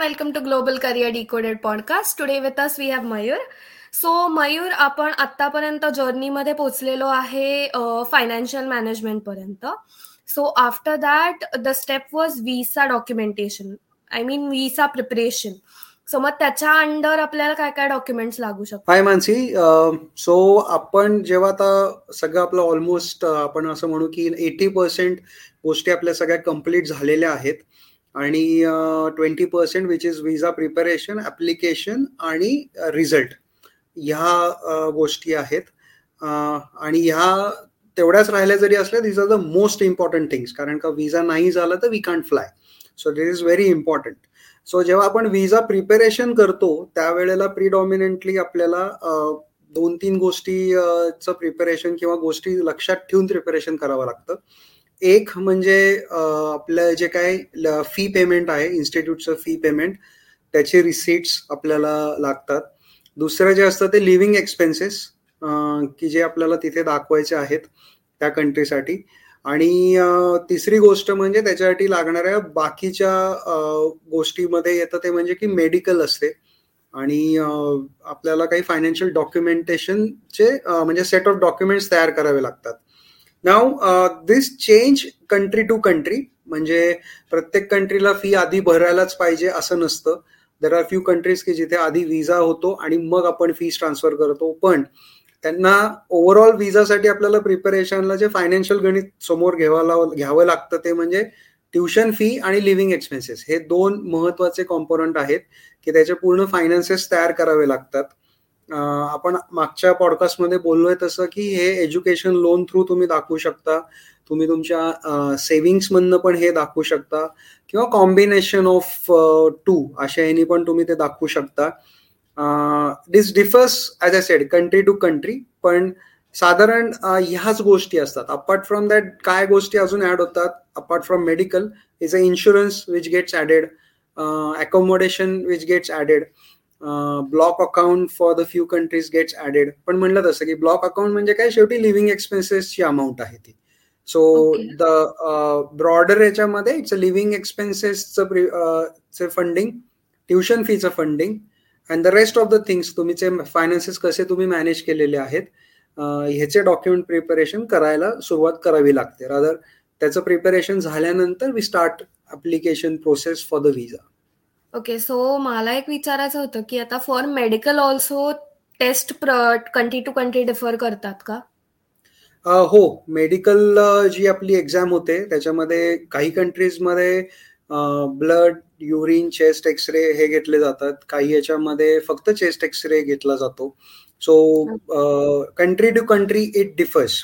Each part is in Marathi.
welcome to Global Career Decoded podcast. Today with us we have Mayur. So Mayur आपण आतापर्यंत जर्नीमध्ये पोहोचलेलो आहे फायनान्शियल मॅनेजमेंट पर्यंत. So after that the step was visa documentation I mean visa preparation so मग त्याच्या अंडर आपल्याला काय काय डॉक्युमेंट्स लागू शकतात? हाय मानसी सो आपण जेव्हा आता सगळं आपलं ऑलमोस्ट आपण असं म्हणू की एटी पर्सेंट गोष्टी आपल्या सगळ्या कंप्लीट झालेल्या आहेत. आणि twenty percent which is visa preparation application आणि रिझल्ट ह्या गोष्टी आहेत. आणि ह्या तेवढ्याच राहिल्या जरी असल्या this are the most important things कारण का विजा नाही झाला तर we can't fly so this is very important so जेव्हा आपण विजा प्रिपेरेशन करतो त्यावेळेला प्रिडॉमिनंटली आपल्याला दोन तीन गोष्टीचं प्रिपरेशन किंवा गोष्टी लक्षात ठेवून प्रिपरेशन करावं लागतं. एक म्हणजे आपलं जे काय फी पेमेंट आहे इन्स्टिट्यूटचं फी पेमेंट त्याचे रिसिट्स आपल्याला लागतात. दुसरं जे असतं ते लिव्हिंग एक्सपेन्सेस की जे आपल्याला तिथे दाखवायचे आहेत त्या कंट्रीसाठी आणि तिसरी गोष्ट म्हणजे त्याच्यासाठी लागणाऱ्या बाकीच्या गोष्टीमध्ये येतं ते म्हणजे की मेडिकल असते. आणि आपल्याला काही फायनान्शियल डॉक्युमेंटेशनचे म्हणजे सेट ऑफ डॉक्युमेंट्स तयार करावे लागतात. नाव this change country to country म्हणजे प्रत्येक कंट्रीला फी आधी भरायलाच पाहिजे असं नसतं. देर आर फ्यू कंट्रीज की जिथे आधी विजा होतो आणि मग आपण फीस ट्रान्सफर करतो. पण त्यांना ओव्हरऑल विजासाठी आपल्याला प्रिपरेशनला जे फायनान्शियल गणित समोर घ्यावं घ्यावं लागतं ते म्हणजे ट्युशन फी आणि लिव्हिंग एक्सपेन्सेस हे दोन महत्त्वाचे कॉम्पोनंट आहेत की त्याचे पूर्ण फायनान्सेस तयार करावे लागतात. आपण मागच्या पॉडकास्टमध्ये बोललोय तसं की हे एज्युकेशन लोन थ्रू तुम्ही दाखवू शकता. तुम्ही तुमच्या सेव्हिंग्समधनं पण हे दाखवू शकता. किंवा कॉम्बिनेशन ऑफ टू अशा यांनी पण तुम्ही ते दाखवू शकता. This differs as a said country to country पण साधारण ह्याच गोष्टी असतात. अपार्ट फ्रॉम दॅट काय गोष्टी अजून ऍड होतात? Apart from medical is a insurance which gets added accommodation which gets added block account for the few countries gets added पण म्हणलं तसं की ब्लॉक अकाउंट म्हणजे काय? शेवटी लिव्हिंग एक्सपेन्सेसची अमाऊंट आहे ती. सो द ब्रॉडर याच्यामध्ये इट्स अ लिव्हिंग एक्सपेन्सेसचं फंडिंग ट्युशन फीचं funding and the rest of the things तुमचे फायनान्सेस कसे तुम्ही मॅनेज केलेले आहेत ह्याचे डॉक्युमेंट प्रिपरेशन करायला सुरुवात करावी लागते. रादर त्याचं प्रिपरेशन झाल्यानंतर we start application process for the visa okay so मला एक विचारायचं होतं की आता for medical also test country to country differ करतात का? हो मेडिकल जी आपली एक्झाम होते त्याच्यामध्ये काही कंट्रीजमध्ये ब्लड युरिन चेस्ट एक्सरे हे घेतले जातात. काही याच्यामध्ये फक्त चेस्ट एक्सरे घेतला जातो. So country to country it differs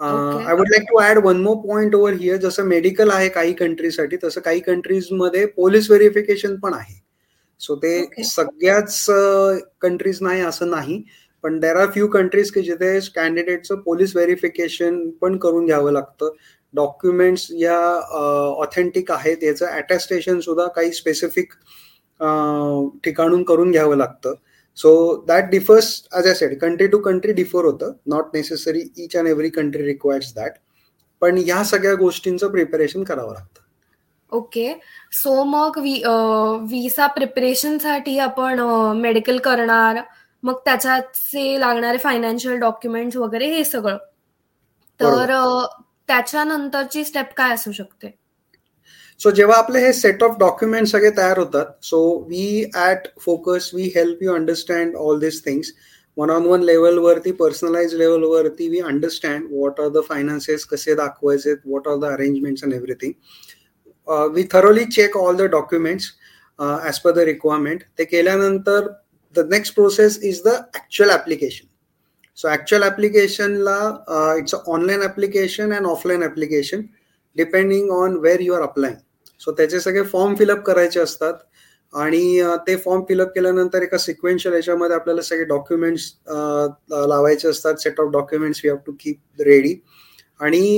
I would like to add one more point over here जसं मेडिकल आहे काही कंट्रीसाठी तसं काही कंट्रीजमध्ये पोलीस व्हेरिफिकेशन पण आहे. सो ते सगळ्याच कंट्रीज नाही असं नाही. पण देर आर फ्यू कंट्रीज की जिथे कॅन्डिडेटचं पोलीस व्हेरिफिकेशन पण करून घ्यावं लागतं. डॉक्युमेंट्स या ऑथेंटिक आहेत. याचं अटेस्टेशन सुद्धा काही स्पेसिफिक ठिकाणून करून घ्यावं लागतं. So that differs as I said country to country differ होतं. Not necessary each and every country requires that पण ह्या सगळ्या गोष्टींचं प्रिपरेशन करावं लागतं. ओके सो मग विसा प्रिपरेशनसाठी आपण मेडिकल करणार मग त्याच्याचे लागणारे फायनान्शियल डॉक्युमेंट्स वगैरे हे सगळं. तर त्याच्यानंतरची स्टेप काय असू शकते? सो जेव्हा आपले हे सेट ऑफ डॉक्युमेंट सगळे तयार होतात so we at focus we help you understand all this things one on one लेवलवरती पर्सनलाइज लेवलवरती we understand what are the finances कसे दाखवायचे what are the arrangements and everything we thoroughly check all the documents as per the requirement ते केल्यानंतर the next process is the actual application so actual ॲप्लिकेशनला it's a online application and offline application depending on where you are applying so त्याचे सगळे फॉर्म फिलअप करायचे असतात. आणि ते फॉर्म फिलअप केल्यानंतर एका सिक्वेन्शियल याच्यामध्ये आपल्याला सगळे डॉक्युमेंट्स लावायचे असतात. Set of documents we have to keep ready आणि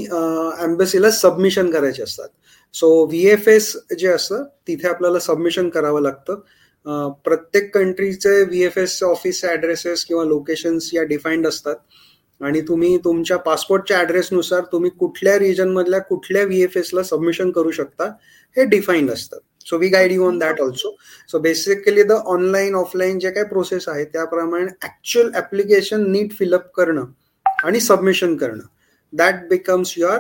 एम्बसीला सबमिशन करायचे असतात. सो व्ही एफ एस जे असतं तिथे आपल्याला सबमिशन करावं लागतं. प्रत्येक कंट्रीचे V F S office addresses किंवा लोकेशन्स या डिफाईंड असतात. आणि तुम्ही तुमच्या पासपोर्टच्या ऍड्रेसनुसार तुम्ही कुठल्या रिजन मधल्या कुठल्या व्ही एफ एस ला सबमिशन करू शकता हे डिफाईंड असतं. So we guide you on that also so basically the online offline जे काही प्रोसेस आहे त्याप्रमाणे ऍक्च्युअल ऍप्लिकेशन नीट फिलअप करणं आणि सबमिशन करणं. That becomes your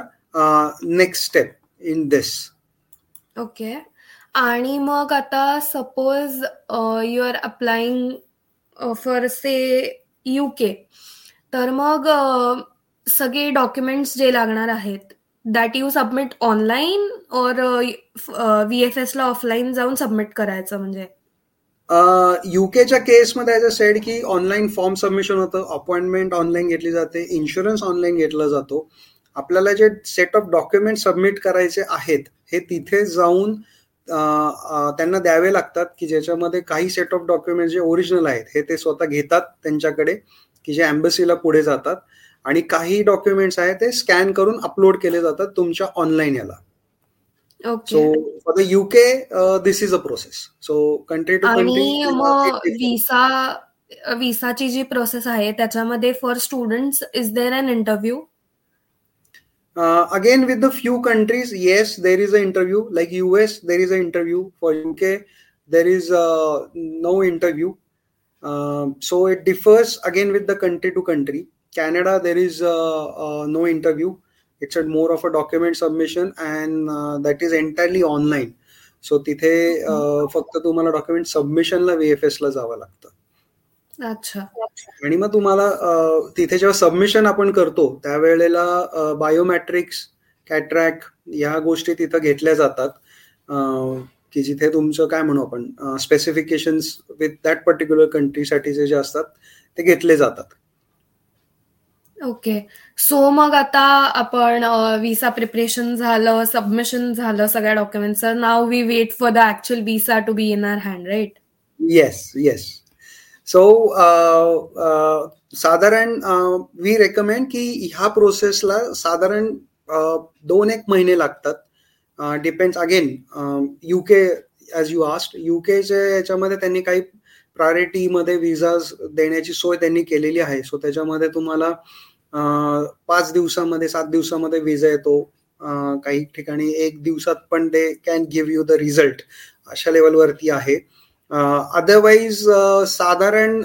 next step in this okay आणि मग आता suppose you are applying for say UK तर मग सगळे डॉक्युमेंट्स जे लागणार आहेत दॅट यू सबमिट ऑनलाईन और व्ही एफ एस ला ऑफलाईन जाऊन सबमिट करायचं म्हणजे? युकेच्या केसमध्ये ॲज अ सेड की ऑनलाईन फॉर्म सबमिशन होतं अपॉइंटमेंट ऑनलाईन घेतली जाते इन्शुरन्स ऑनलाईन घेतला जातो. आपल्याला जे सेट ऑफ डॉक्युमेंट सबमिट करायचे आहेत हे तिथे जाऊन त्यांना द्यावे लागतात की ज्याच्यामध्ये काही सेट ऑफ डॉक्युमेंट जे ओरिजिनल आहेत हे ते स्वतः घेतात त्यांच्याकडे. की जे एम्बसीला पुढे जातात आणि काही डॉक्युमेंट्स आहेत ते स्कॅन करून अपलोड केले जातात तुमच्या ऑनलाईन याला so for the UK this is a process so country to country visa विसाची जी प्रोसेस आहे त्याच्यामध्ये for student is there an interview the few countries, yes, there is an interview. Like US, there is an interview. For UK, there is uh, no interview. Uh, so it differs again with the country to country. Canada, there is uh, uh, no interview. It's a more of a document submission, and uh, that is entirely online. So तिथे फक्त तुम्हाला डॉक्युमेंट सबमिशनला व्हीएफएस ला जावं लागतं अच्छा आणि मग तुम्हाला तिथे जेव्हा सबमिशन आपण करतो त्यावेळेला बायोमॅट्रिक्स कॅट्रॅक या गोष्टी तिथं घेतल्या जातात की जिथे तुमचं काय म्हणू आपण स्पेसिफिकेशन विथ दॅट पर्टिक्युलर कंट्रीसाठी जे असतात ते घेतले जातात. ओके सो मग आता आपण विसा प्रिपरेशन झालं सबमिशन झालं सगळ्या डॉक्युमेंटचं नाव we wait for the actual visa to be in our hand right yes yes so साधारण वी रेकमेंड की ह्या प्रोसेसला साधारण दोन एक महिने लागतात. Depends again UK as you asked युकेच्या याच्यामध्ये त्यांनी काही प्रायोरिटीमध्ये विजाज देण्याची सोय त्यांनी केलेली आहे. सो त्याच्यामध्ये तुम्हाला uh, पाच दिवसामध्ये सात दिवसामध्ये विजा येतो. Uh, काही ठिकाणी एक दिवसात पण they can give you the result अशा लेवलवरती आहे. Uh, अदरवाईज साधारण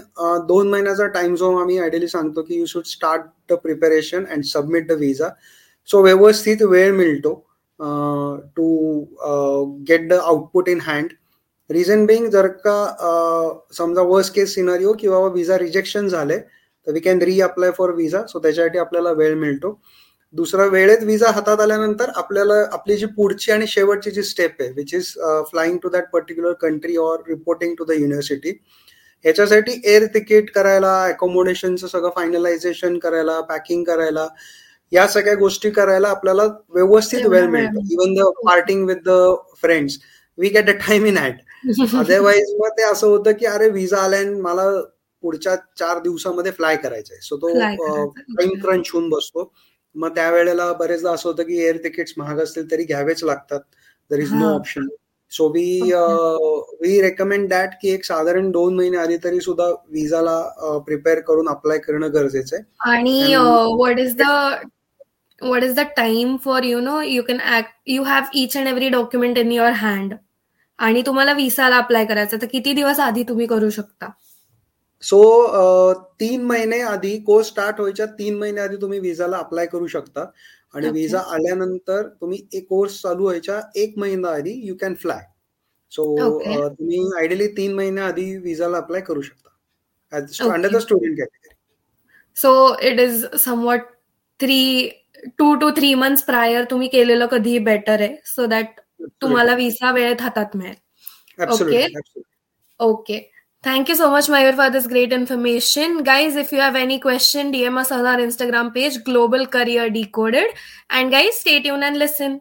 दोन महिन्याचा टाइम झोन आम्ही आयडियली सांगतो की you should start the preparation and submit the visa so व्यवस्थित वेळ मिळतो. To get the output in hand reason being जर का uh, समजा वर्स्ट केस सिनारिओ किंवा विजा रिजेक्शन झाले तर we can reapply for visa so त्याच्यासाठी आपल्याला वेळ मिळतो. दुसरा वेळेत विजा हातात आल्यानंतर आपल्याला आपली जी पुढची आणि शेवटची जी स्टेप आहे which is flying to that particular country or reporting to the university ह्याच्यासाठी एअर तिकीट करायला अकोमोडेशनचं सगळं फायनलायझेशन करायला पॅकिंग करायला या सगळ्या गोष्टी करायला आपल्याला व्यवस्थित वेळ मिळतो. Even the parting with the friends we get a time in at otherwise मग ते असं होतं की अरे विजा आलाय मला पुढच्या चार दिवसामध्ये फ्लाय करायचंय. सो तो टाइम क्रंच होऊन बसतो. मग त्यावेळेला बरेचदा असं होतं की एअर तिकीट्स महाग असतील तरी घ्यावेच लागतात. There is no option so we we recommend that की एक साधारण दोन महिने आधी तरी सुद्धा विजाला प्रिपेअर करून अप्लाय करणं गरजेचं आहे. आणि what is the what is the time for you know you can act you have each and every document in your hand आणि तुम्हाला विसाला अप्लाय करायचं तर किती दिवस आधी तुम्ही करू शकता? सो तीन महिने आधी कोर्स स्टार्ट व्हायच्या तीन महिने आधी तुम्ही विजाला अप्लाय करू शकता. आणि विजा आल्यानंतर तुम्ही एक कोर्स चालू व्हायच्या एक महिना आधी यू कॅन फ्लाय सो तुम्ही आयडियली तीन महिन्या आधी विजाला अप्लाय करू शकता. Under the student category so it is somewhat three to two three months prior तुम्ही केलेलं कधी बेटर आहे सो दॅट तुम्हाला विसा वेळेत हातात मिळेल okay okay Thank you so much, Mayur, for this great information. Guys, if you have any question, DM us on our Instagram page, Global Career Decoded. And guys, stay tuned and listen.